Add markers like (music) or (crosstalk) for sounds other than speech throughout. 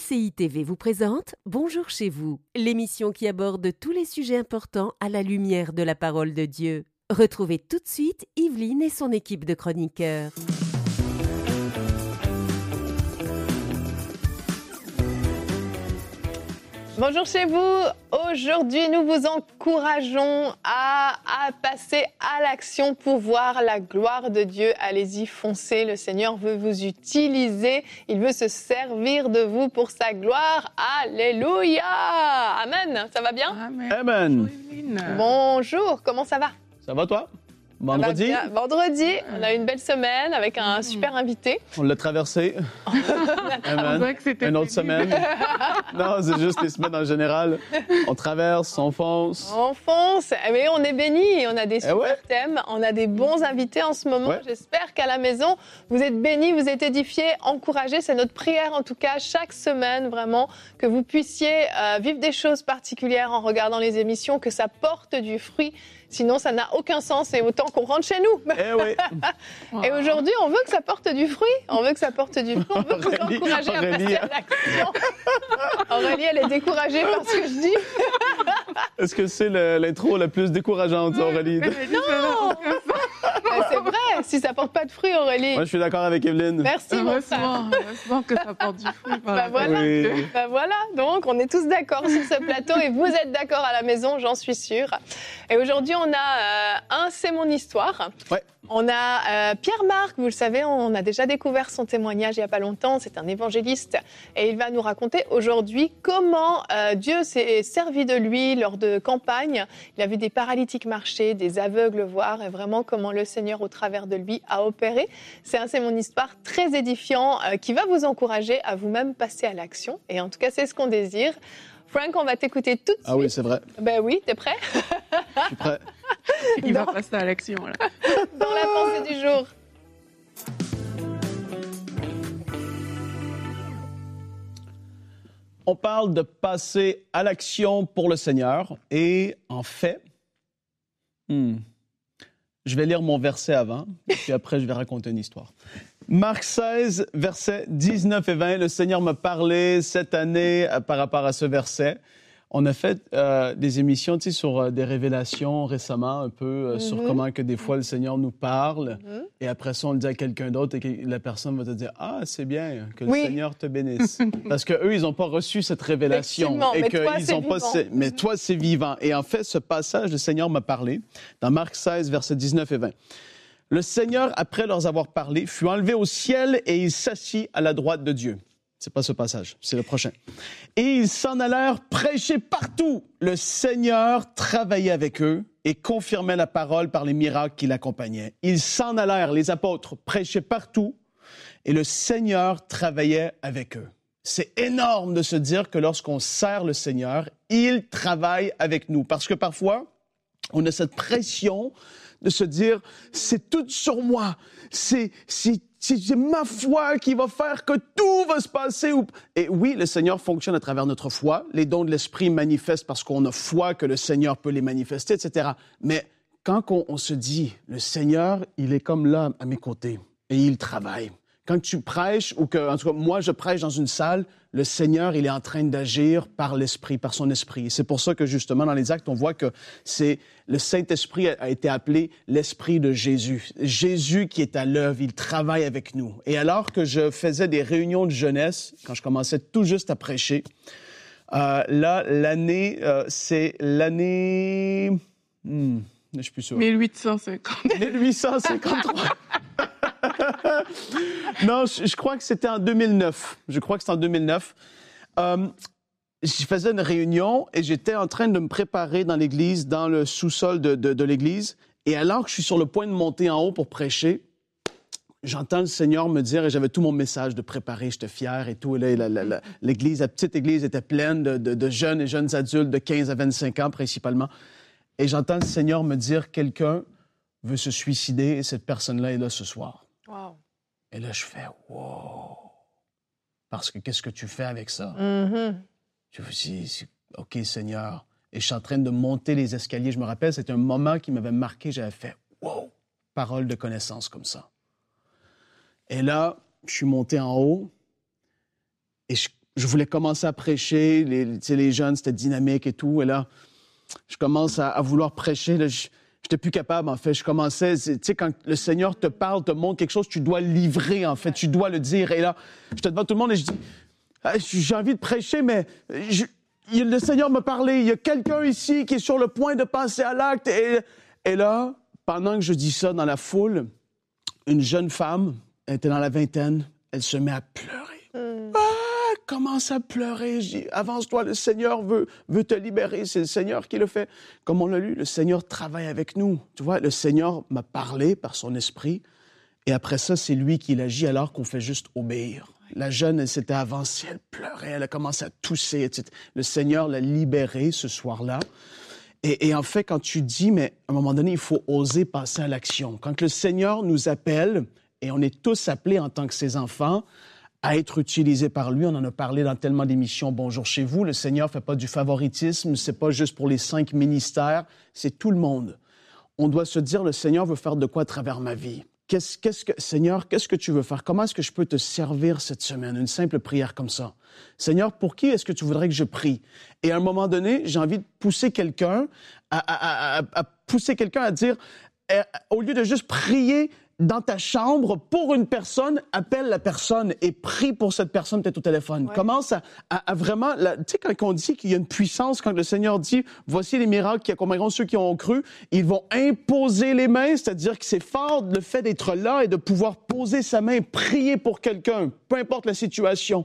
MCI TV vous présente Bonjour chez vous, l'émission qui aborde tous les sujets importants à la lumière de la parole de Dieu. Retrouvez tout de suite Yveline et son équipe de chroniqueurs. Bonjour chez vous. Aujourd'hui, nous vous encourageons à, à passer à l'action pour voir la gloire de Dieu. Allez-y, foncez. Le Seigneur veut vous utiliser. Il veut se servir de vous pour sa gloire. Alléluia. Amen. Ça va bien? Amen. Amen. Bonjour. Comment ça va? Ça va toi? Vendredi. Vendredi. On a eu une belle semaine avec un super invité. on l'a traversé. (laughs) On dirait que c'était Une autre semaine. (laughs) non, c'est juste les semaines en général. On traverse, on fonce. On fonce, mais on est bénis, on a des super Eh ouais. thèmes, on a des bons invités en ce moment. Ouais. J'espère qu'à la maison, vous êtes bénis, vous êtes édifiés, encouragés. C'est notre prière en tout cas chaque semaine vraiment que vous puissiez euh, vivre des choses particulières en regardant les émissions, que ça porte du fruit. Sinon, ça n'a aucun sens et autant qu'on rentre chez nous. Eh oui. (laughs) Et aujourd'hui, on veut que ça porte du fruit. On veut que ça porte du fruit. On veut vous Aurélie, encourager à Aurélie. passer à l'action. (laughs) Aurélie, elle est découragée par ce que je dis. Est-ce que c'est l'intro la plus décourageante, Aurélie? Non C'est vrai, (laughs) si ça porte pas de fruits, Aurélie. Moi, je suis d'accord avec Evelyne. Merci, mon. Heureusement, heureusement que ça porte du fruit. Bah voilà. Oui. Ben voilà, donc on est tous d'accord sur ce plateau et vous êtes d'accord à la maison, j'en suis sûre. Et aujourd'hui, on a euh, un C'est mon histoire. Ouais. On a euh, Pierre-Marc, vous le savez, on a déjà découvert son témoignage il n'y a pas longtemps. C'est un évangéliste et il va nous raconter aujourd'hui comment euh, Dieu s'est servi de lui lors de campagne. Il a vu des paralytiques marcher, des aveugles voir et vraiment comment le Seigneur, au travers de lui, a opéré. C'est un C'est mon histoire très édifiant euh, qui va vous encourager à vous-même passer à l'action. Et en tout cas, c'est ce qu'on désire. Frank, on va t'écouter tout de suite. Ah oui, c'est vrai. Ben oui, t'es prêt? Je suis prêt. (laughs) Il va passer à l'action. là. (laughs) Dans la pensée du jour. On parle de passer à l'action pour le Seigneur. Et en fait, hmm, je vais lire mon verset avant, puis après, je vais raconter une histoire. Marc 16, versets 19 et 20. Le Seigneur m'a parlé cette année euh, par rapport à ce verset. On a fait euh, des émissions tu sais, sur euh, des révélations récemment, un peu euh, sur Mhm. comment que des fois le Seigneur nous parle. Mhm. Et après ça, on le dit à quelqu'un d'autre et que la personne va te dire Ah, c'est bien, que Oui. le Seigneur te bénisse. (laughs) Parce qu'eux, ils n'ont pas reçu cette révélation. Et que toi, ils ont pas. vivant. Mais toi, c'est vivant. Et en fait, ce passage, le Seigneur m'a parlé dans Marc 16, versets 19 et 20. Le Seigneur, après leur avoir parlé, fut enlevé au ciel et il s'assit à la droite de Dieu. C'est pas ce passage, c'est le prochain. Et ils s'en allèrent prêcher partout. Le Seigneur travaillait avec eux et confirmait la parole par les miracles qui l'accompagnaient. Ils s'en allèrent, les apôtres, prêchaient partout et le Seigneur travaillait avec eux. C'est énorme de se dire que lorsqu'on sert le Seigneur, il travaille avec nous. Parce que parfois, on a cette pression de se dire, c'est tout sur moi, c'est, c'est, ma foi qui va faire que tout va se passer. Et oui, le Seigneur fonctionne à travers notre foi. Les dons de l'Esprit manifestent parce qu'on a foi que le Seigneur peut les manifester, etc. Mais quand on, on se dit, le Seigneur, il est comme là à mes côtés et il travaille. Quand tu prêches, ou que, en tout cas, moi, je prêche dans une salle, le Seigneur, il est en train d'agir par l'Esprit, par son Esprit. C'est pour ça que, justement, dans les actes, on voit que c'est le Saint-Esprit a, été appelé l'Esprit de Jésus. Jésus qui est à l'œuvre, il travaille avec nous. Et alors que je faisais des réunions de jeunesse, quand je commençais tout juste à prêcher, euh, là, l'année, euh, c'est l'année... Hmm, je suis plus sûr. 1850. 1853. (laughs) (laughs) non, je, crois que c'était en 2009. Je crois que c'était en 2009. Euh, je faisais une réunion et j'étais en train de me préparer dans l'église, dans le sous-sol de, l'église. Et alors que je suis sur le point de monter en haut pour prêcher, j'entends le Seigneur me dire, et j'avais tout mon message de préparer, j'étais fier et tout. Là, la- la- la- l'église, la petite église était pleine de, de- de jeunes et jeunes adultes de 15 à 25 ans principalement. Et j'entends le Seigneur me dire, quelqu'un veut se suicider et cette personne-là est là ce soir. Et là, je fais, wow. Parce que qu'est-ce que tu fais avec ça? Mhm. Je me dis, OK, Seigneur. Et je suis en train de monter les escaliers. Je me rappelle, c'était un moment qui m'avait marqué. J'avais fait, wow, parole de connaissance comme ça. Et là, je suis monté en haut. Et je- je voulais commencer à prêcher. Les, les jeunes, c'était dynamique et tout. Et là, je commence à, à vouloir prêcher. Là, je n'étais plus capable, en fait. Je commençais, tu sais, quand le Seigneur te parle, te montre quelque chose, tu dois livrer, en fait. Tu dois le dire. Et là, j'étais devant tout le monde et je dis, Ah, j'ai envie de prêcher, mais je- le Seigneur m'a parlé. Il y a quelqu'un ici qui est sur le point de passer à l'acte. Et, et là, pendant que je dis ça dans la foule, une jeune femme, elle était dans la vingtaine, elle se met à pleurer. Commence à pleurer. Je dis, avance-toi, le Seigneur veut, veut te libérer. C'est le Seigneur qui le fait. Comme on l'a lu, le Seigneur travaille avec nous. Tu vois, le Seigneur m'a parlé par son esprit. Et après ça, c'est lui qui l'agit alors qu'on fait juste obéir. La jeune, elle s'était avancée, elle pleurait, elle a commencé à tousser, etc. Le Seigneur l'a libérée ce soir-là. Et, et en fait, quand tu dis, mais à un moment donné, il faut oser passer à l'action. Quand le Seigneur nous appelle, et on est tous appelés en tant que ses enfants, à être utilisés par lui. On en a parlé dans tellement d'émissions. Bonjour chez vous. Le Seigneur fait pas du favoritisme. C'est pas juste pour les cinq ministères. C'est tout le monde. On doit se dire, le Seigneur veut faire de quoi à travers ma vie? Qu'est-ce, qu'est-ce que, Seigneur, qu'est-ce que tu veux faire? Comment est-ce que je peux te servir cette semaine? Une simple prière comme ça. Seigneur, pour qui est-ce que tu voudrais que je prie? Et à un moment donné, j'ai envie de pousser quelqu'un à, à- à- à- pousser quelqu'un à dire, euh, au lieu de juste prier dans ta chambre pour une personne, appelle la personne et prie pour cette personne peut-être au téléphone. Ouais. Commence à, à- à vraiment, la- tu sais, quand on dit qu'il y a une puissance, quand le Seigneur dit, voici les miracles qui accompagneront ceux qui ont cru, ils vont imposer les mains, c'est-à-dire que c'est fort le fait d'être là et de pouvoir poser sa main, prier pour quelqu'un, peu importe la situation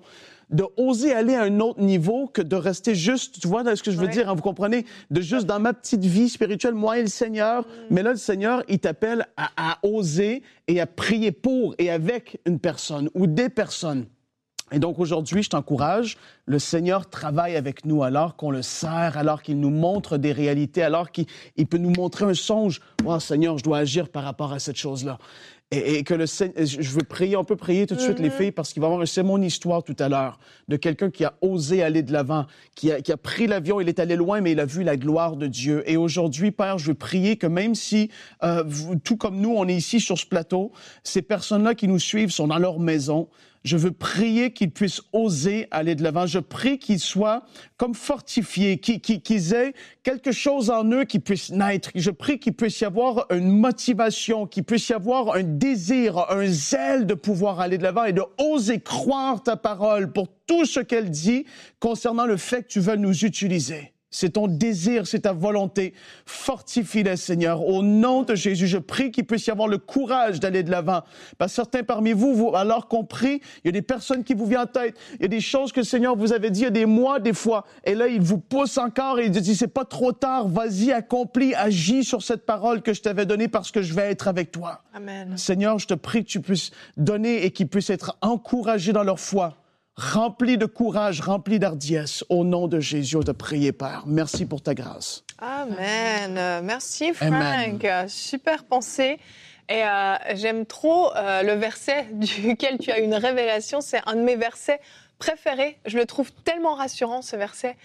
de oser aller à un autre niveau que de rester juste, tu vois ce que je veux Ouais. dire, hein, vous comprenez, de juste dans ma petite vie spirituelle, moi et le Seigneur, mais là le Seigneur, il t'appelle à, à oser et à prier pour et avec une personne ou des personnes. Et donc aujourd'hui, je t'encourage, le Seigneur travaille avec nous alors qu'on le sert, alors qu'il nous montre des réalités, alors qu'il il peut nous montrer un songe. Oh Seigneur, je dois agir par rapport à cette chose-là. Et, et que le Seigneur, je veux prier, on peut prier tout de suite les filles parce qu'il va y avoir c'est mon histoire tout à l'heure de quelqu'un qui a osé aller de l'avant, qui a, qui a pris l'avion, il est allé loin, mais il a vu la gloire de Dieu. Et aujourd'hui, Père, je veux prier que même si, euh, vous- tout comme nous, on est ici sur ce plateau, ces personnes-là qui nous suivent sont dans leur maison, je veux prier qu'ils puissent oser aller de l'avant. Je prie qu'ils soient comme fortifiés, qu'ils aient quelque chose en eux qui puisse naître. Je prie qu'il puisse y avoir une motivation, qu'il puisse y avoir un désir, un zèle de pouvoir aller de l'avant et de oser croire ta parole pour tout ce qu'elle dit concernant le fait que tu veux nous utiliser. C'est ton désir, c'est ta volonté. Fortifie-les, Seigneur. Au nom de Jésus, je prie qu'il puisse y avoir le courage d'aller de l'avant. Parce que certains parmi vous, vous, alors qu'on prie, il y a des personnes qui vous viennent en tête. Il y a des choses que le Seigneur vous avait dit il y a des mois, des fois. Et là, il vous pousse encore et il dit, c'est pas trop tard. Vas-y, accomplis, agis sur cette parole que je t'avais donnée parce que je vais être avec toi. Amen. Seigneur, je te prie que tu puisses donner et qu'ils puissent être encouragés dans leur foi, remplis de courage, remplis d'hardiesse. Au nom de Jésus, je te prie, Père. Merci pour ta grâce. Amen. Euh, Merci Frank. Amen. Euh, Super pensée. Et euh, j'aime trop euh, le verset (laughs) duquel tu as une révélation. C'est un de mes versets préférés. Je le trouve tellement rassurant ce verset.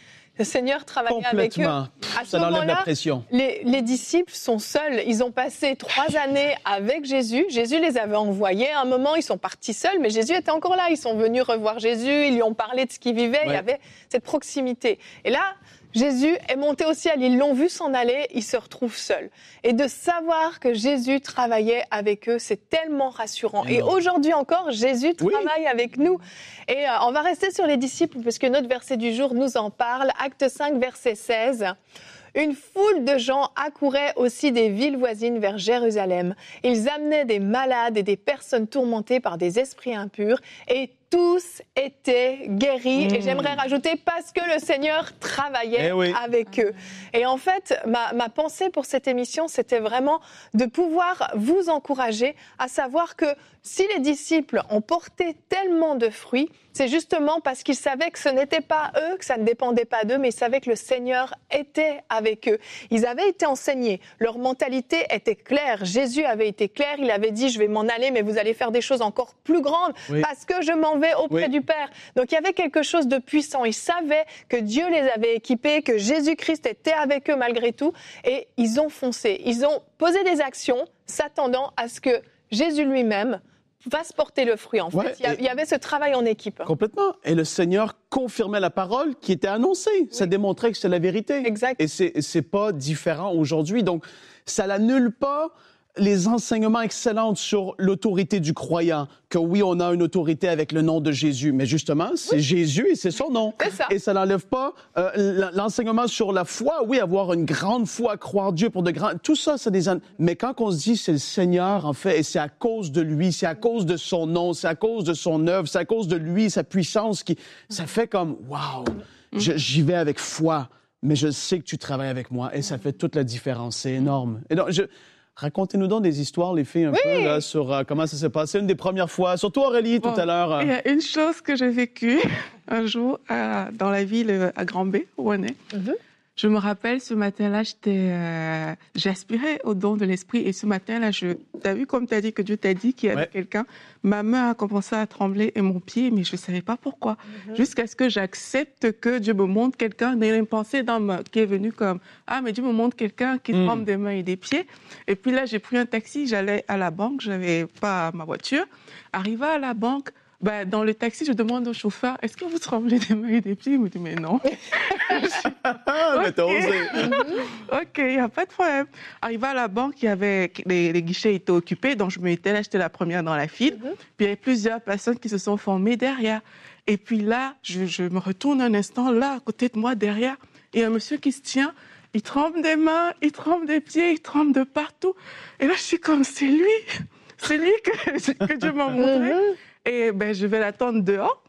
Le Seigneur travaillait avec eux. Complètement. À ce Ça enlève la pression. les, les disciples sont seuls. Ils ont passé trois années avec Jésus. Jésus les avait envoyés. À un moment, ils sont partis seuls, mais Jésus était encore là. Ils sont venus revoir Jésus. Ils lui ont parlé de ce qu'il vivait. Il y avait cette proximité. Et là, Jésus est monté au ciel. Ils l'ont vu s'en aller. Ils se retrouvent seuls. Et de savoir que Jésus travaillait avec eux, c'est tellement rassurant. Et aujourd'hui encore, Jésus Oui. travaille avec nous. Et euh, on va rester sur les disciples parce que notre verset du jour nous en parle. Acte 5, verset 16. Une foule de gens accourait aussi des villes voisines vers Jérusalem. Ils amenaient des malades et des personnes tourmentées par des esprits impurs et tous étaient guéris. Et Mm. j'aimerais rajouter parce que le Seigneur travaillait Eh oui. avec eux. Et en fait, ma, ma pensée pour cette émission, c'était vraiment de pouvoir vous encourager à savoir que si les disciples ont porté tellement de fruits, c'est justement parce qu'ils savaient que ce n'était pas eux, que ça ne dépendait pas d'eux, mais ils savaient que le Seigneur était avec eux. Ils avaient été enseignés, leur mentalité était claire. Jésus avait été clair, il avait dit, je vais m'en aller, mais vous allez faire des choses encore plus grandes Oui. parce que je m'en vais auprès Oui. du Père. Donc il y avait quelque chose de puissant. Ils savaient que Dieu les avait équipés, que Jésus-Christ était avec eux malgré tout, et ils ont foncé. Ils ont posé des actions s'attendant à ce que Jésus lui-même fasse porter le fruit. En fait, Ouais, il, y il avait ce travail en équipe. Complètement. Et le Seigneur confirmait la parole qui était annoncée. Ça démontrait que c'est la vérité. Exact. Et c'est c'est pas différent aujourd'hui. Donc, ça n'annule pas les enseignements excellents sur l'autorité du croyant, que oui, on a une autorité avec le nom de Jésus, mais justement, c'est Jésus et c'est son nom. Ça. Et ça n'enlève pas euh, l'enseignement sur la foi. Oui, avoir une grande foi, croire Dieu pour de grands... Tout ça, c'est des... Mais quand on se dit c'est le Seigneur, en fait, et c'est à cause de lui, c'est à cause de son nom, c'est à cause de son œuvre, c'est à cause de lui, sa puissance, qui... ça fait comme, wow, je- j'y vais avec foi, mais je sais que tu travailles avec moi, et ça fait toute la différence. C'est énorme. Et donc, je... Racontez-nous donc des histoires, les filles, un peu, là, sur euh, comment ça s'est passé une des premières fois. Surtout Aurélie, tout à l'heure. euh, Il y a une chose que j'ai vécue (laughs) un jour à- dans la ville euh, à Grand B, où on est. Mhm. Je me rappelle, ce matin-là, j'étais, euh, j'aspirais au don de l'esprit. Et ce matin-là, je, t'as vu comme tu as dit que Dieu t'a dit qu'il y avait Ouais. quelqu'un. Ma main a commencé à trembler et mon pied, mais je ne savais pas pourquoi. Jusqu'à ce que j'accepte que Dieu me montre quelqu'un. Il y a une pensée dans ma- qui est venue comme Ah, mais Dieu me montre quelqu'un qui Mm. tremble des mains et des pieds. Et puis là, j'ai pris un taxi, j'allais à la banque, je n'avais pas ma voiture. Arrivé à la banque, bah, dans le taxi, je demande au chauffeur Est-ce que vous tremblez des mains et des pieds? Il me dit Mais non. (laughs) Ah, mais t'as osé. Ok, il n'y a pas de problème. Arrivé à la banque, il y avait, les, les guichets étaient occupés, donc je m'étais là, j'étais la première dans la file. Mhm. Puis il y avait plusieurs personnes qui se sont formées derrière. Et puis là, je, je me retourne un instant, là, à côté de moi, derrière, et un monsieur qui se tient, il tremble des mains, il tremble des pieds, il tremble de partout. Et là, je suis comme, c'est lui, c'est lui que, (laughs) que Dieu m'a montré. Et ben, je vais l'attendre dehors.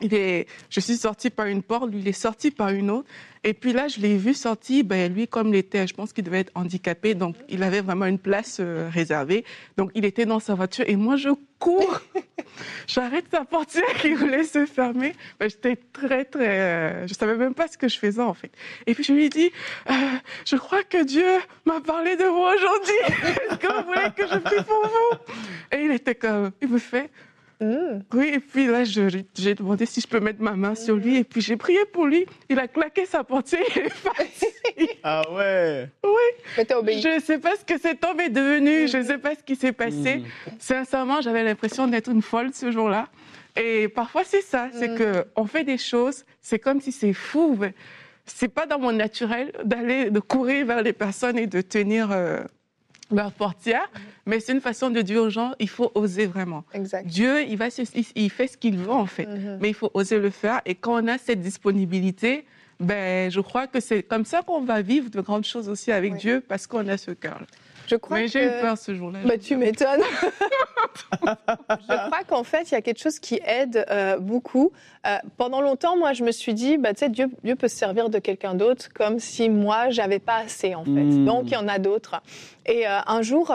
Il est, je suis sortie par une porte, lui, il est sorti par une autre. Et puis là, je l'ai vu sortir. Ben, lui, comme il était, je pense qu'il devait être handicapé, donc il avait vraiment une place euh, réservée. Donc il était dans sa voiture et moi, je cours. (laughs) J'arrête sa portière qui voulait se fermer. Ben, J'étais très, très. euh, je savais même pas ce que je faisais en fait. Et puis je lui ai dit, euh, je crois que Dieu m'a parlé de vous aujourd'hui. (laughs) Est-ce que vous voulez que je prie pour vous? Et il était comme, il me fait. Mhm. Oui, et puis là, je- j'ai demandé si je peux mettre ma main sur lui, et puis j'ai prié pour lui. Il a claqué sa portière, il est parti. (laughs) Ah ouais. Mais t'as obéi. Je ne sais pas ce que cet homme est devenu, je ne sais pas ce qui s'est passé. Mm. Sincèrement, j'avais l'impression d'être une folle ce jour-là. Et parfois, c'est ça, c'est Mm. que on fait des choses, c'est comme si c'est fou. mais C'est pas dans mon naturel d'aller, de courir vers les personnes et de tenir euh, leur portière, mais c'est une façon de dire aux gens, il faut oser vraiment. Exact. Dieu, il, va se- il- fait ce qu'il veut en fait, Mhm. mais il faut oser le faire. Et quand on a cette disponibilité, ben, je crois que c'est comme ça qu'on va vivre de grandes choses aussi avec Oui. Dieu, parce qu'on a ce cœur. Je crois Mais que... j'ai eu peur ce jour-là. Bah, tu m'étonnes. (laughs) je crois qu'en fait, il y a quelque chose qui aide euh, beaucoup. Euh, pendant longtemps, moi, je me suis dit, bah, tu sais, Dieu, Dieu peut se servir de quelqu'un d'autre comme si moi, j'avais pas assez, en fait. Mm. Donc, il y en a d'autres. Et euh, un jour,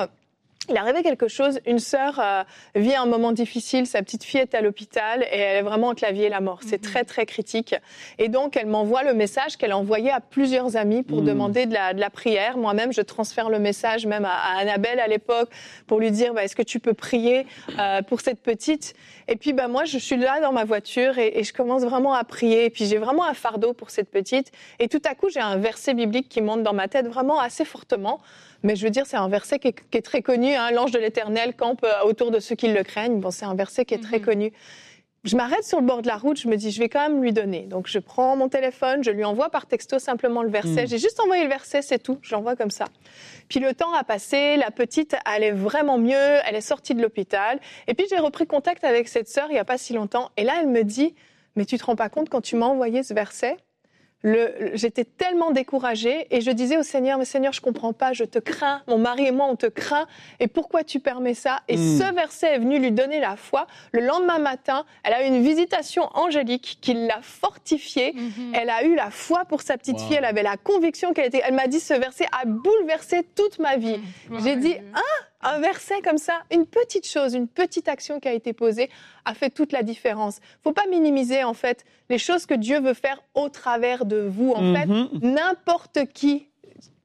il arrivé quelque chose. Une sœur euh, vit un moment difficile. Sa petite fille est à l'hôpital et elle est vraiment entre la vie et la mort. C'est très, très critique. Et donc, elle m'envoie le message qu'elle a envoyé à plusieurs amis pour Mm. demander de la, de la prière. Moi-même, je transfère le message même à, à Annabelle à l'époque pour lui dire bah, est-ce que tu peux prier euh, pour cette petite? Et puis, bah, moi, je suis là dans ma voiture et, et je commence vraiment à prier. Et puis, j'ai vraiment un fardeau pour cette petite. Et tout à coup, j'ai un verset biblique qui monte dans ma tête vraiment assez fortement. Mais je veux dire, c'est un verset qui est, qui est très connu. Hein, L'ange de l'Éternel campe euh, autour de ceux qui le craignent. Bon, c'est un verset qui est très Mhm. connu. Je m'arrête sur le bord de la route, je me dis, je vais quand même lui donner. Donc, je prends mon téléphone, je lui envoie par texto simplement le verset. Mm. J'ai juste envoyé le verset, c'est tout. Je l'envoie comme ça. Puis le temps a passé, la petite allait vraiment mieux, elle est sortie de l'hôpital. Et puis, j'ai repris contact avec cette sœur il n'y a pas si longtemps. Et là, elle me dit, mais tu te rends pas compte quand tu m'as envoyé ce verset? J'étais tellement découragée et je disais au Seigneur, mais Seigneur, je comprends pas, je te crains, mon mari et moi, on te craint, et pourquoi tu permets ça? Et Mm. ce verset est venu lui donner la foi. Le lendemain matin, elle a eu une visitation angélique qui l'a fortifiée. Elle a eu la foi pour sa petite Wow. fille, elle avait la conviction qu'elle était. Elle m'a dit, ce verset a bouleversé toute ma vie. J'ai dit, ah, Un verset comme ça, une petite chose, une petite action qui a été posée a fait toute la différence. Faut pas minimiser en fait les choses que Dieu veut faire au travers de vous. En fait, Mhm. n'importe qui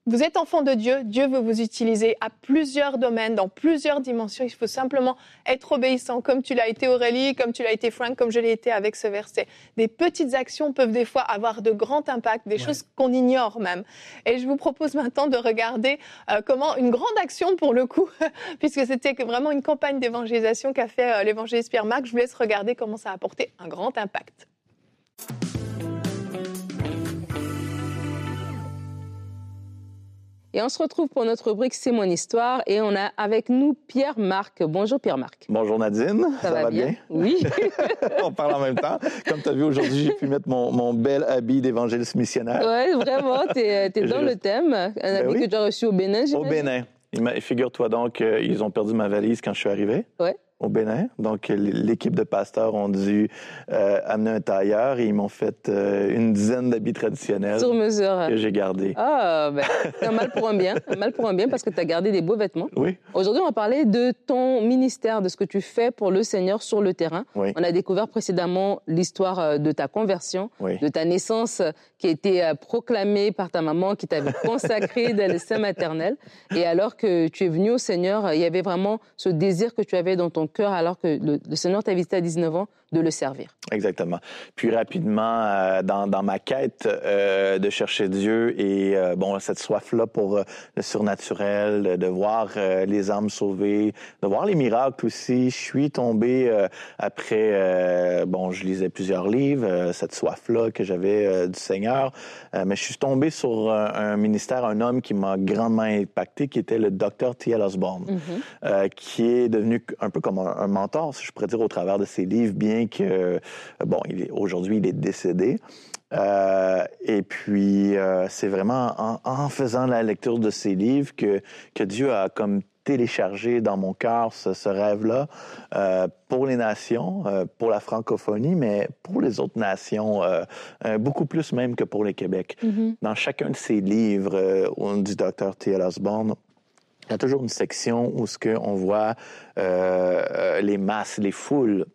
vous êtes enfant de Dieu, Dieu veut vous utiliser à plusieurs domaines, dans plusieurs dimensions. Il faut simplement être obéissant, comme tu l'as été Aurélie, comme tu l'as été Frank, comme je l'ai été avec ce verset. Des petites actions peuvent des fois avoir de grands impacts, des choses qu'on ignore même. Et je vous propose maintenant de regarder euh, comment une grande action pour le coup, (laughs) puisque c'était vraiment une campagne d'évangélisation qu'a fait euh, l'évangéliste Pierre Marc. Je vous laisse regarder comment ça a apporté un grand impact. Et on se retrouve pour notre rubrique C'est mon histoire et on a avec nous Pierre-Marc. Bonjour Pierre-Marc. Bonjour Nadine. Ça, va, bien? Oui. (laughs) on parle en même temps. Comme tu as vu aujourd'hui, j'ai pu mettre mon, mon bel habit d'évangéliste missionnaire. Oui, vraiment. Tu es, (laughs) dans le thème. Un ben habit que tu as reçu au Bénin, Au Bénin. Figure-toi donc, ils ont perdu ma valise quand je suis arrivé. Ouais au Bénin. Donc, l'équipe de pasteurs ont dû euh, amener un tailleur et ils m'ont fait euh, une dizaine d'habits traditionnels. Sur mesure. Que j'ai gardés. Ah, ben, c'est un mal pour un bien. Un mal pour un bien parce que tu as gardé des beaux vêtements. Oui. Aujourd'hui, on va parler de ton ministère, de ce que tu fais pour le Seigneur sur le terrain. Oui. On a découvert précédemment l'histoire euh, de ta conversion, oui. de ta naissance qui a été proclamée par ta maman, qui t'avait consacré dans le sein maternel. Et alors que tu es venu au Seigneur, il y avait vraiment ce désir que tu avais dans ton alors que le, Seigneur t'a visité à 19 ans de le servir. Exactement. Puis rapidement, euh, dans, dans, ma quête euh, de chercher Dieu et euh, bon cette soif-là pour le surnaturel, de voir les âmes sauvées, de voir les miracles aussi, je suis tombé après, bon, je lisais plusieurs livres, cette soif-là que j'avais du Seigneur, mais je suis tombé sur un, ministère, un homme qui m'a grandement impacté, qui était le docteur T.L. Osborne, mm-hmm. qui est devenu un peu comme un, un mentor, si je pourrais dire, au travers de ses livres, bien que, bon, aujourd'hui, il est décédé. Euh, et puis, euh, c'est vraiment en, faisant la lecture de ces livres que, que Dieu a comme téléchargé dans mon cœur ce, rêve-là euh, pour les nations, pour la francophonie, mais pour les autres nations, beaucoup plus même que pour les Québec. Mm-hmm. Dans chacun de ces livres du docteur T.L. Osborne, il y a toujours une section où ce que on voit les masses, les foules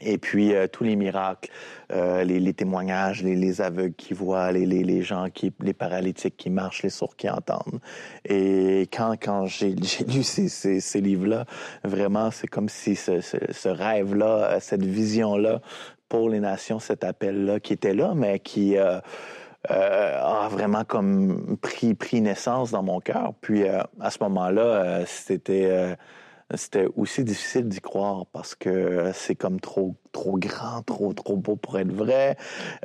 et puis euh, tous les miracles, euh, les, témoignages, les, les, aveugles qui voient, les, gens qui, les paralytiques qui marchent, les sourds qui entendent. Et quand quand j'ai (laughs) lu ces, ces, livres-là, vraiment c'est comme si ce, rêve-là, euh, cette vision-là pour les nations, cet appel-là qui était là, mais qui a vraiment comme pris pris naissance dans mon cœur. Puis à ce moment-là, c'était c'était aussi difficile d'y croire parce que c'est comme trop trop grand, trop trop beau pour être vrai.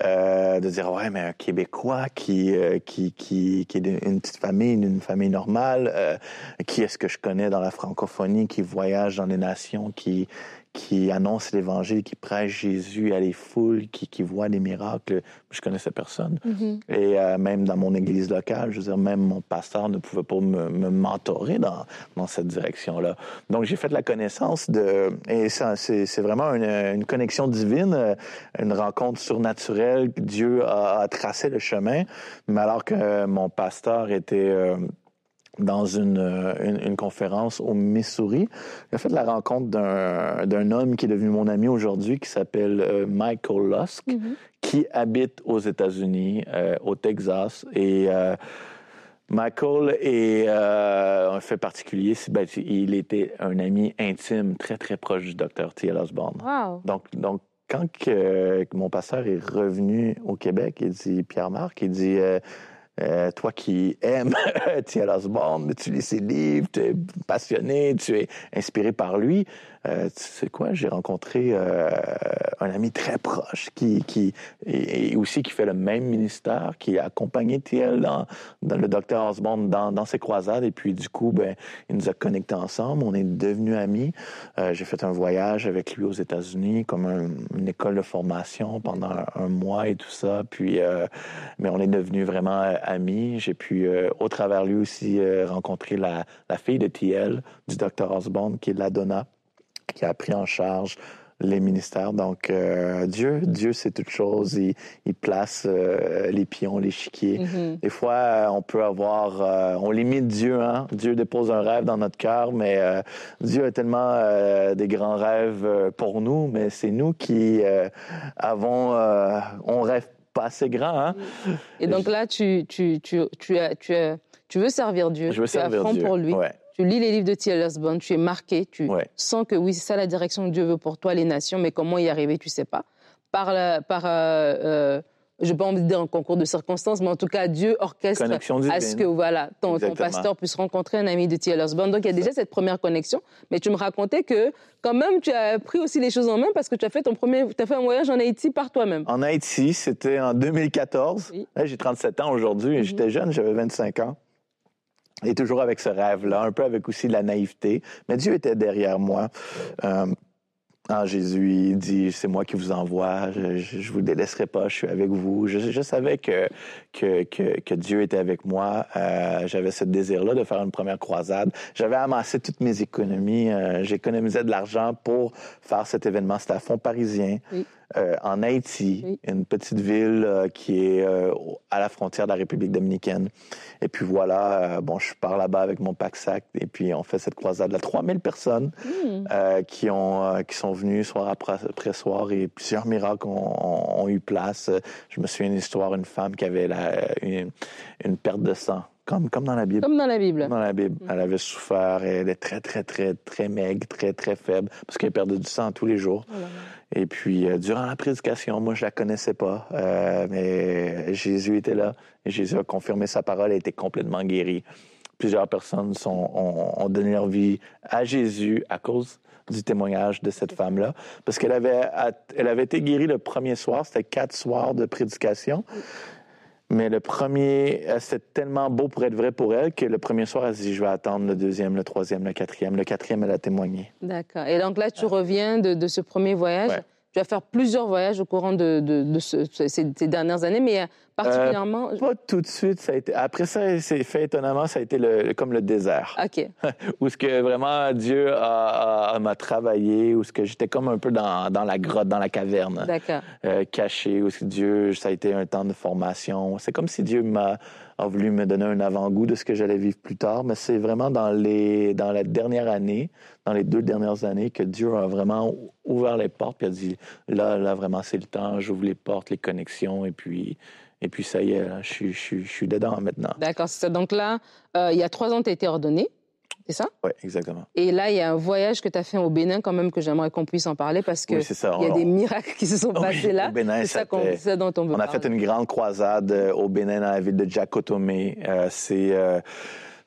Euh, de dire ouais mais un Québécois qui euh, qui qui qui est une petite famille, une famille normale, euh, qui est-ce que je connais dans la francophonie, qui voyage dans les nations, qui qui annonce l'Évangile, qui prêche Jésus à les foules, qui, qui voit des miracles? Je connaissais personne. Mm-hmm. Et euh, même dans mon église locale, je veux dire, même mon pasteur ne pouvait pas me, me mentorer dans, dans cette direction-là. Donc, j'ai fait la connaissance de... Et c'est vraiment une, une, connexion divine, euh, une rencontre surnaturelle. Dieu a, a, tracé le chemin. Mais alors que mon pasteur était... Euh, dans une, euh, une, une, conférence au Missouri. J'ai fait la rencontre d'un homme qui est devenu mon ami aujourd'hui, qui s'appelle Michael Lusk, mm-hmm. qui habite aux États-Unis, euh, au Texas. Et euh, Michael est euh, un fait particulier. Ben, il était un ami intime, très, très proche du docteur T.L. Osborne. Wow. Donc, donc, quand que, mon pasteur est revenu au Québec, il dit, Pierre-Marc, il dit... Euh, toi qui aimes (laughs) T.L. Osborne, tu lis ses livres, tu es passionné, tu es inspiré par lui. Euh, tu sais quoi, j'ai rencontré euh, un ami très proche qui, qui et, aussi qui fait le même ministère, qui a accompagné TL dans, dans le docteur Osborne dans, dans, ses croisades. Et puis du coup, ben, il nous a connectés ensemble. On est devenus amis. Euh, j'ai fait un voyage avec lui aux États-Unis, comme un, une école de formation pendant un, mois et tout ça. Puis, euh, mais on est devenus vraiment euh, amis. J'ai pu, au travers lui aussi, rencontrer la, la fille de TL, du docteur Osborne, qui est Ladonna qui a pris en charge les ministères. Donc, euh, Dieu, Dieu, c'est toute chose. Il, il place euh, les pions, l'échiquier. Mm-hmm. Des fois, euh, on peut avoir, on limite Dieu. Hein? Dieu dépose un rêve dans notre cœur, mais Dieu a tellement des grands rêves pour nous, mais c'est nous qui avons, on rêve pas assez grand. Hein? Et donc là, tu, tu, tu, tu, as- tu, as- tu veux servir Dieu. Je veux tu servir Dieu. pour lui. Ouais. Tu lis les livres de T.L. Osborne, tu es marqué, tu Ouais. sens que oui, c'est ça la direction que Dieu veut pour toi, les nations, mais comment y arriver, tu sais pas. Par, la- par euh, euh, je n'ai pas envie de dire un concours de circonstances, mais en tout cas, Dieu orchestre à ce que voilà, ton, pasteur puisse rencontrer un ami de T.L. Osborne. Donc il y a déjà cette première connexion, mais tu me racontais que quand même, tu as pris aussi les choses en main parce que tu as fait ton premier, as fait un voyage en Haïti par toi-même. En Haïti, c'était en 2014. Oui. J'ai 37 ans aujourd'hui. Mhm. J'étais jeune, j'avais 25 ans. Et toujours avec ce rêve-là, un peu avec aussi de la naïveté. Mais Dieu était derrière moi. Euh, en Jésus, il dit, c'est moi qui vous envoie, je ne vous délaisserai pas, je suis avec vous. Je, savais que, que, que, Dieu était avec moi. Euh, J'avais ce désir-là de faire une première croisade. J'avais amassé toutes mes économies. Euh, J'économisais de l'argent pour faire cet événement. C'était à Fond parisien. Euh, en Haïti, Oui. une petite ville euh, qui est euh, à la frontière de la République dominicaine. Et puis voilà, bon, je pars là-bas avec mon pack-sac et puis on fait cette croisade-là. 3000 personnes Hmm. qui, ont, qui sont venues soir après, après soir et plusieurs miracles ont, ont- ont eu place. Je me souviens d'une histoire, une femme qui avait la- une, une perte de sang, comme, comme dans la Bible. Comme dans la Bible. Dans la Bible, elle avait souffert, elle est très, très, très, très maigre, très, très faible, parce qu'elle perdait du sang tous les jours. Oh là là. Et puis, euh, durant la prédication, moi, je la connaissais pas, euh, mais Jésus était là. Et Jésus a confirmé sa parole, elle était complètement guérie. Plusieurs personnes sont, ont, ont donné leur vie à Jésus à cause du témoignage de cette femme-là, parce qu'elle avait, elle avait été guérie le premier soir, c'était quatre soirs de prédication. Mais le premier, euh, c'était tellement beau pour être vrai pour elle que le premier soir, elle s'est dit, je vais attendre le deuxième, le troisième, le quatrième. Le quatrième, elle a témoigné. D'accord. Et donc là, tu reviens de, de ce premier voyage? Ouais. Tu vas faire plusieurs voyages au courant de, de, de ce- ces, ces dernières années, mais euh, particulièrement. Pas tout de suite, ça a été. Après ça, c'est fait étonnamment, ça a été le, comme le désert, Ok. (laughs) où ce que vraiment Dieu m'a travaillé, où ce que j'étais comme un peu dans, dans la grotte, dans la caverne, D'accord. euh, caché, où ce que Dieu, ça a été un temps de formation. C'est comme si Dieu m'a a voulu me donner un avant-goût de ce que j'allais vivre plus tard, mais c'est vraiment dans les dans la dernière année, dans les deux dernières années, que Dieu a vraiment ouvert les portes, puis a dit là, là vraiment c'est le temps, j'ouvre les portes, les connexions, et puis et puis ça y est, là, je je suis je suis dedans maintenant. D'accord. c'est ça. Donc là, euh, il y a trois ans, tu as été ordonné. C'est ça? Ouais, exactement. Et là, il y a un voyage que tu as fait au Bénin, quand même, que j'aimerais qu'on puisse en parler parce que Oui, il y a des miracles qui se sont (laughs) Oui, passés là. au Bénin, c'est ça, ça dont on veut On a parler. fait une grande croisade euh, au Bénin, dans la ville de Djakotomé. Euh, c'est euh,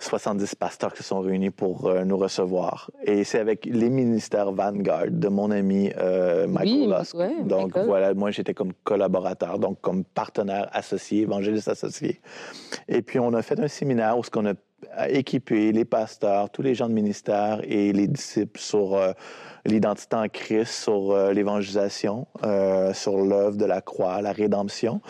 70 pasteurs qui se sont réunis pour euh, nous recevoir. Et c'est avec les ministères Vanguard de mon ami euh, Michael Oui, Lusk. ouais, donc Michael. voilà, moi j'étais comme collaborateur, donc comme partenaire associé, évangéliste associé. Et puis on a fait un séminaire où ce qu'on a équipé les pasteurs, tous les gens de ministère et les disciples sur euh, l'identité en Christ, sur euh, l'évangélisation, euh, sur l'œuvre de la croix, la rédemption.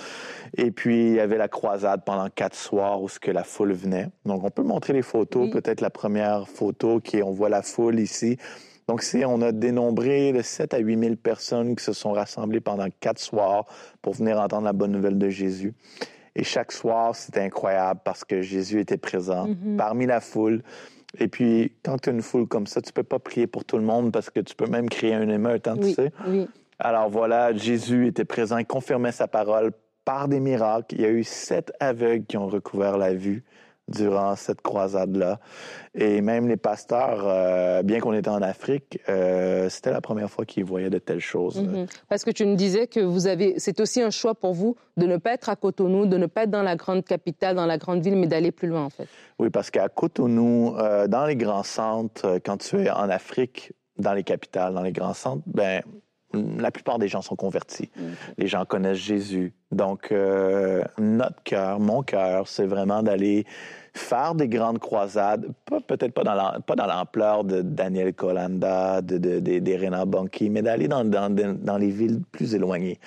Et puis, il y avait la croisade pendant quatre soirs où ce que la foule venait. Donc, on peut montrer les photos, Oui. peut-être la première photo qui est, on voit la foule ici. Donc, c'est, on a dénombré de 7 à 8 000 personnes qui se sont rassemblées pendant quatre soirs pour venir entendre la bonne nouvelle de Jésus. Et chaque soir, c'était incroyable parce que Jésus était présent Mhm. parmi la foule. Et puis, quand tu as une foule comme ça, tu peux pas prier pour tout le monde parce que tu peux même créer un émeute, hein, tu sais. oui. Alors voilà, Jésus était présent, il confirmait sa parole par des miracles. Il y a eu sept aveugles qui ont recouvert la vue durant cette croisade-là. Et même les pasteurs, euh, bien qu'on était en Afrique, euh, c'était la première fois qu'ils voyaient de telles choses. Mhm. Parce que tu me disais que vous avez, c'est aussi un choix pour vous de ne pas être à Cotonou, de ne pas être dans la grande capitale, dans la grande ville, mais d'aller plus loin en fait. Oui, parce qu'à Cotonou, euh, dans les grands centres, quand tu es en Afrique, dans les capitales, dans les grands centres, ben la plupart des gens sont convertis. Les gens connaissent Jésus. Donc, euh, notre cœur, mon cœur, c'est vraiment d'aller faire des grandes croisades, peut-être pas dans l'ampleur de Daniel Colanda, de, de, de- des Renan Banqui, mais d'aller dans, dans, dans les villes plus éloignées.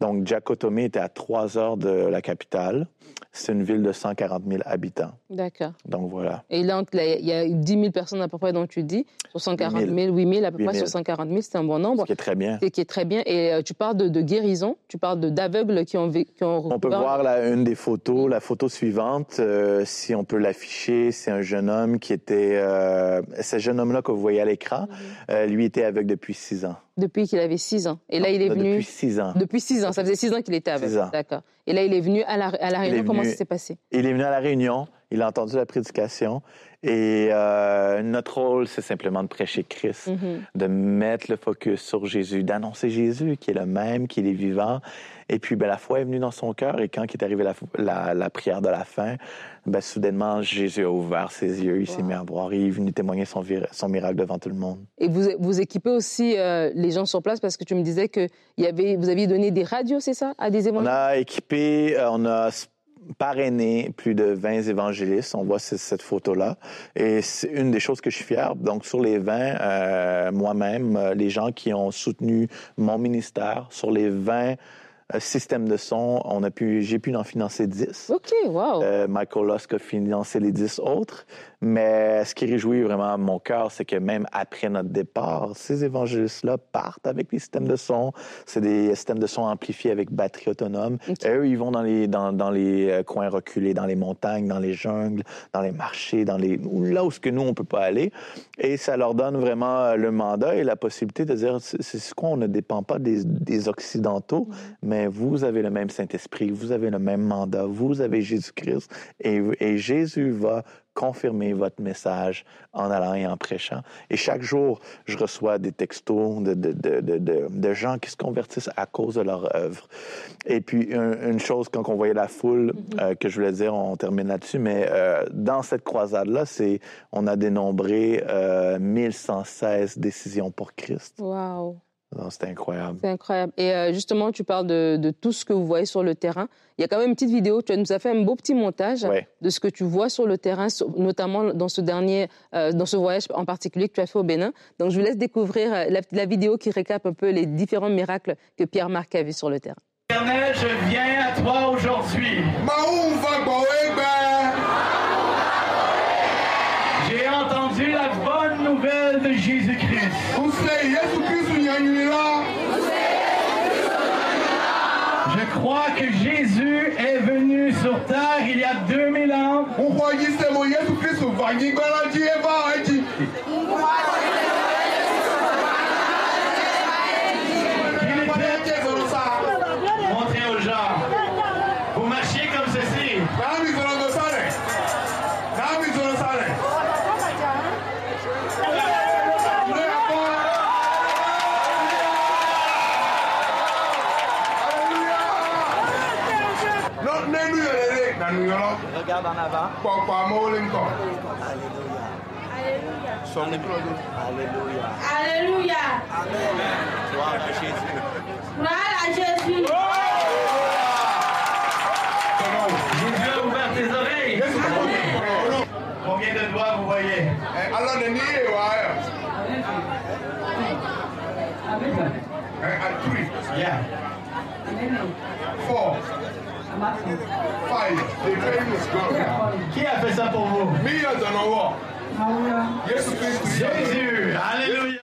Donc, Giacotomé était à trois heures de la capitale. C'est une ville de 140 000 habitants. D'accord. Donc, voilà. Et là, il y a- il y a 10 000 personnes à peu près dont tu dis, sur 140 000, 8 000 à peu 8 près 000. sur 140 000, c'est un bon Ce nombre. qui est très bien. C'est qui est très bien. Et euh, tu parles de, de guérison, tu parles d'aveugles qui ont qui ont On peut voir la, une des photos, la photo suivante, euh, si on peut l'afficher, c'est un jeune homme qui était, euh, ce jeune homme-là que vous voyez à l'écran, Mm-hmm. euh, lui était aveugle depuis six ans. depuis qu'il avait 6 ans. Et là, il est Non, venu. Depuis six ans. Depuis 6 ans. Ça faisait 6 ans qu'il était avec. Six ans. D'accord. Et là, il est venu à la, à réunion. Comment ça s'est passé? Il est venu à la réunion, il a entendu la prédication et euh, notre rôle, c'est simplement de prêcher Christ, Mhm. de mettre le focus sur Jésus, d'annoncer Jésus qui est le même, qui est vivant. Et puis, ben, la foi est venue dans son cœur et quand est arrivé la, la, la prière de la fin, ben, soudainement, Jésus a ouvert ses yeux, il s'est Wow. mis à voir et il est venu témoigner son, miracle devant tout le monde. Et vous, vous équipez aussi euh, les gens sur place parce que tu me disais que il y avait, vous aviez donné des radios, c'est ça, à des On évangiles a équipé, euh, on a parrainé plus de 20 évangélistes. On voit ce- cette photo-là. Et c'est une des choses que je suis fier. Donc, sur les 20, euh, moi-même, les gens qui ont soutenu mon ministère, sur les 20 systèmes de son, on a pu, j'ai pu en financer 10. Ok, wow. Euh, Michael Lusk a financé les 10 autres. Mais ce qui réjouit vraiment mon cœur, c'est que même après notre départ, ces évangélistes-là partent avec des systèmes de son. C'est des systèmes de son amplifiés avec batterie autonome. Eux, ils vont dans les, dans, dans les euh, coins reculés, dans les montagnes, dans les jungles, dans les marchés, dans les, là où ce que nous, on peut pas aller. Et ça leur donne vraiment euh, le mandat et la possibilité de dire, c'est c'est quoi, on ne dépend pas des, des Occidentaux, mais vous avez le même Saint-Esprit, vous avez le même mandat, vous avez Jésus-Christ et, et Jésus va confirmer votre message en allant et en prêchant. Et chaque jour, je reçois des textos de, de, de, de, de- de gens qui se convertissent à cause de leur œuvre. Et puis, un- une chose, quand on voyait la foule, euh, que je voulais dire, on termine là-dessus, mais euh, dans cette croisade-là, c'est, on a dénombré euh, 1116 décisions pour Christ. Wow. C'était incroyable. C'est incroyable. Et euh, justement, tu parles de, de tout ce que vous voyez sur le terrain. Il y a quand même une petite vidéo. Tu nous as fait un beau petit montage Ouais. de ce que tu vois sur le terrain, notamment dans ce dernier, euh, dans ce voyage en particulier que tu as fait au Bénin. Donc, je vous laisse découvrir euh, la, la vidéo qui récap un peu les différents miracles que Pierre-Marc a vus sur le terrain. Éternel, je viens à toi aujourd'hui. J'ai entendu la bonne nouvelle de Jésus-Christ. Je crois que Jésus est venu sur terre il y a 2000 ans. Regarde en avant. Alléluia. Alléluia. Gloire à Jésus. Gloire à Jésus. Ouvert tes oreilles. Combien de doigts vous voyez Yeah. Qui a fait ça pour vous Jésus. Alléluia.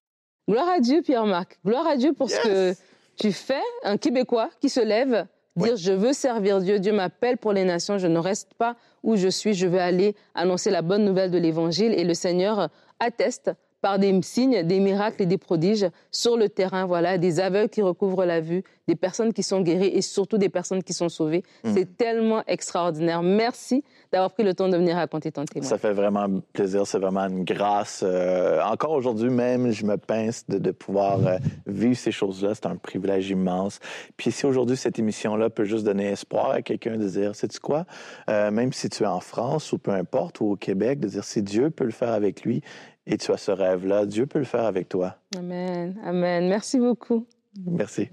Gloire à Dieu, Pierre-Marc. Gloire à Dieu pour ce que tu fais. Un Québécois qui se lève, dire je veux servir Dieu. Dieu m'appelle pour les nations. Je ne reste pas où je suis. Je veux aller annoncer la bonne nouvelle de l'Évangile. Et le Seigneur atteste par des signes, des miracles et des prodiges sur le terrain. Voilà, des aveugles qui recouvrent la vue, des personnes qui sont guéries et surtout des personnes qui sont sauvées. C'est tellement extraordinaire. Merci d'avoir pris le temps de venir raconter ton témoignage. Ça fait vraiment plaisir, c'est vraiment une grâce. Euh, encore aujourd'hui même, je me pince de, de pouvoir euh, vivre ces choses-là. C'est un privilège immense. Puis si aujourd'hui cette émission-là peut juste donner espoir à quelqu'un de dire, sais-tu quoi, Euh, même si tu es en France ou peu importe, ou au Québec, de dire si Dieu peut le faire avec lui et tu as ce rêve-là, Dieu peut le faire avec toi. Amen. Amen. Merci beaucoup. Merci.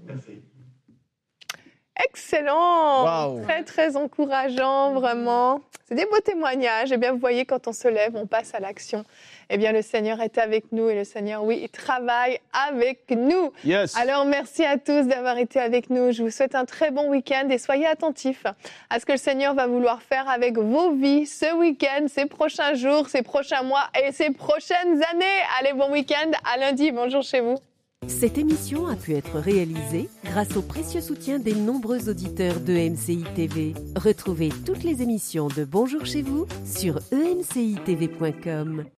Excellent Wow. Très, très encourageant, vraiment. C'est des beaux témoignages. Et bien, vous voyez, quand on se lève, on passe à l'action. Eh bien, le Seigneur est avec nous et le Seigneur, oui, il travaille avec nous. Yes. Alors, merci à tous d'avoir été avec nous. Je vous souhaite un très bon week-end et soyez attentifs à ce que le Seigneur va vouloir faire avec vos vies ce week-end, ces prochains jours, ces prochains mois et ces prochaines années. Allez, bon week-end. À lundi. Bonjour chez vous. Cette émission a pu être réalisée grâce au précieux soutien des nombreux auditeurs de MCI TV. Retrouvez toutes les émissions de Bonjour chez vous sur emcitv.com.